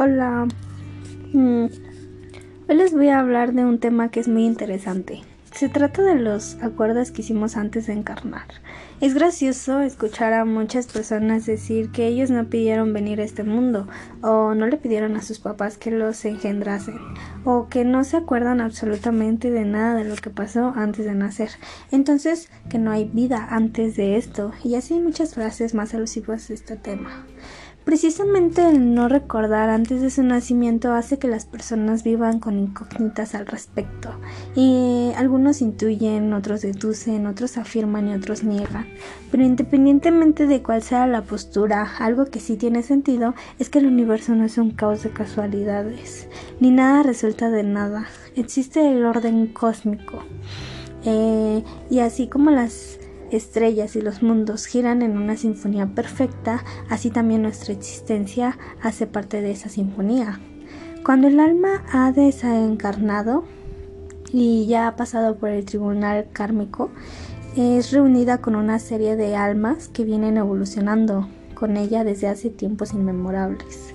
Hola. Mm, Hoy les voy a hablar de un tema que es muy interesante. Se trata de los acuerdos que hicimos antes de encarnar. Es gracioso escuchar a muchas personas decir que ellos no pidieron venir a este mundo, o no le pidieron a sus papás que los engendrasen, o que no se acuerdan absolutamente de nada de lo que pasó antes de nacer. Entonces, que no hay vida antes de esto, y así muchas frases más alusivas de este tema. Precisamente el no recordar antes de su nacimiento hace que las personas vivan con incógnitas al respecto, y algunos intuyen, otros deducen, otros afirman y otros niegan. Pero independientemente de cuál sea la postura, algo que sí tiene sentido es que el universo no es un caos de casualidades, ni nada resulta de nada. Existe el orden cósmico. Eh, y así como las estrellas y los mundos giran en una sinfonía perfecta, así también nuestra existencia hace parte de esa sinfonía. Cuando el alma ha desencarnado y ya ha pasado por el tribunal kármico, es reunida con una serie de almas que vienen evolucionando con ella desde hace tiempos inmemorables.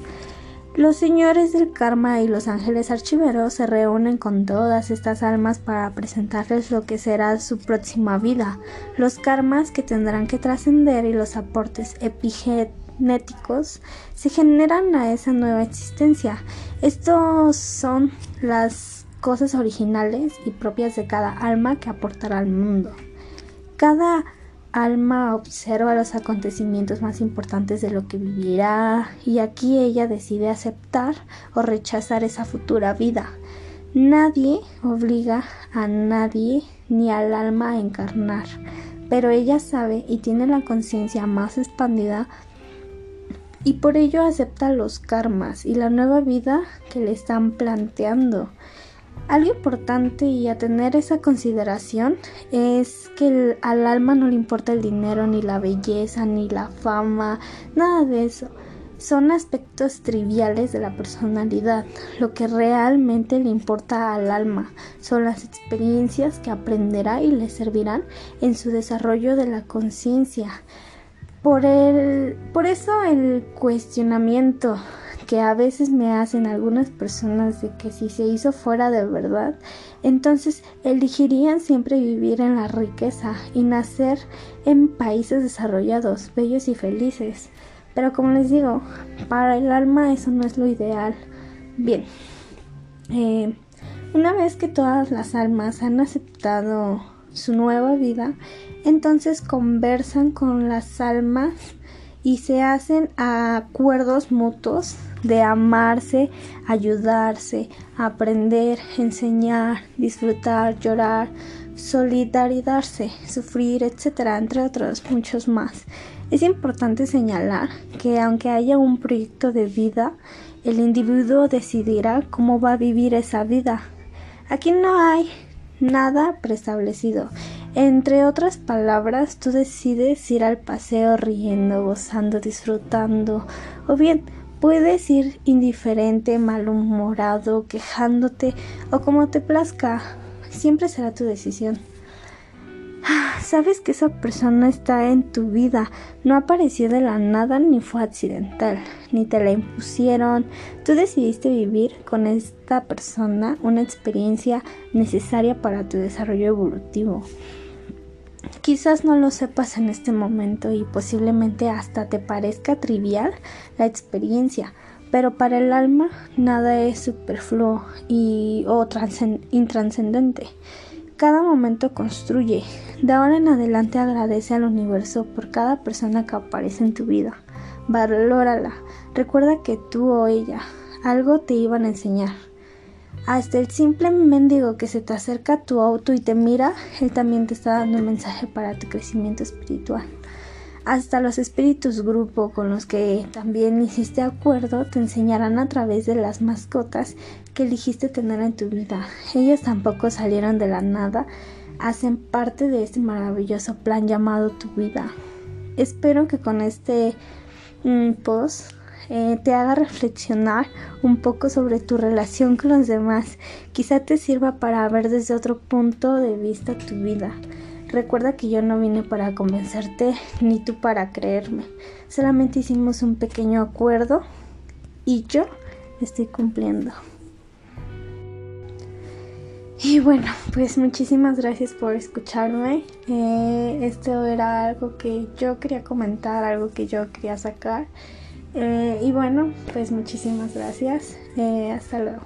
Los señores del karma y los ángeles archiveros se reúnen con todas estas almas para presentarles lo que será su próxima vida, los karmas que tendrán que trascender y los aportes epigenéticos se generan a esa nueva existencia. Estos son las cosas originales y propias de cada alma que aportará al mundo. Cada Alma observa los acontecimientos más importantes de lo que vivirá y aquí ella decide aceptar o rechazar esa futura vida. Nadie obliga a nadie ni al alma a encarnar, pero ella sabe y tiene la conciencia más expandida y por ello acepta los karmas y la nueva vida que le están planteando. Algo importante y a tener esa consideración es que al alma no le importa el dinero, ni la belleza, ni la fama, nada de eso. Son aspectos triviales de la personalidad. Lo que realmente le importa al alma son las experiencias que aprenderá y le servirán en su desarrollo de la conciencia. Por, el, por eso el cuestionamiento que a veces me hacen algunas personas de que si se hizo fuera de verdad, entonces elegirían siempre vivir en la riqueza y nacer en países desarrollados, bellos y felices. Pero como les digo, para el alma eso no es lo ideal. Bien, eh, una vez que todas las almas han aceptado su nueva vida, entonces conversan con las almas y se hacen acuerdos mutuos de amarse, ayudarse, aprender, enseñar, disfrutar, llorar, solidarizarse, sufrir, etcétera, entre otros muchos más. Es importante señalar que aunque haya un proyecto de vida, el individuo decidirá cómo va a vivir esa vida. Aquí no hay nada preestablecido. Entre otras palabras, tú decides ir al paseo riendo, gozando, disfrutando, o bien puedes ir indiferente, malhumorado, quejándote o como te plazca. Siempre será tu decisión. Sabes que esa persona está en tu vida, no apareció de la nada ni fue accidental, ni te la impusieron. Tú decidiste vivir con esta persona una experiencia necesaria para tu desarrollo evolutivo. Quizás no lo sepas en este momento y posiblemente hasta te parezca trivial la experiencia, pero para el alma nada es superfluo y o intranscendente. Cada momento construye. De ahora en adelante agradece al universo por cada persona que aparece en tu vida. Valórala. Recuerda que tú o ella algo te iban a enseñar. Hasta el simple mendigo que se te acerca a tu auto y te mira, él también te está dando un mensaje para tu crecimiento espiritual. Hasta los espíritus grupo con los que también hiciste acuerdo te enseñarán a través de las mascotas que elegiste tener en tu vida. Ellos tampoco salieron de la nada, hacen parte de este maravilloso plan llamado tu vida. Espero que con este mm, post eh, te haga reflexionar un poco sobre tu relación con los demás. Quizá te sirva para ver desde otro punto de vista tu vida. Recuerda que yo no vine para convencerte ni tú para creerme. Solamente hicimos un pequeño acuerdo y yo estoy cumpliendo. Y bueno, pues muchísimas gracias por escucharme. Eh, esto era algo que yo quería comentar, algo que yo quería sacar. Eh, y bueno, pues muchísimas gracias. Eh, hasta luego.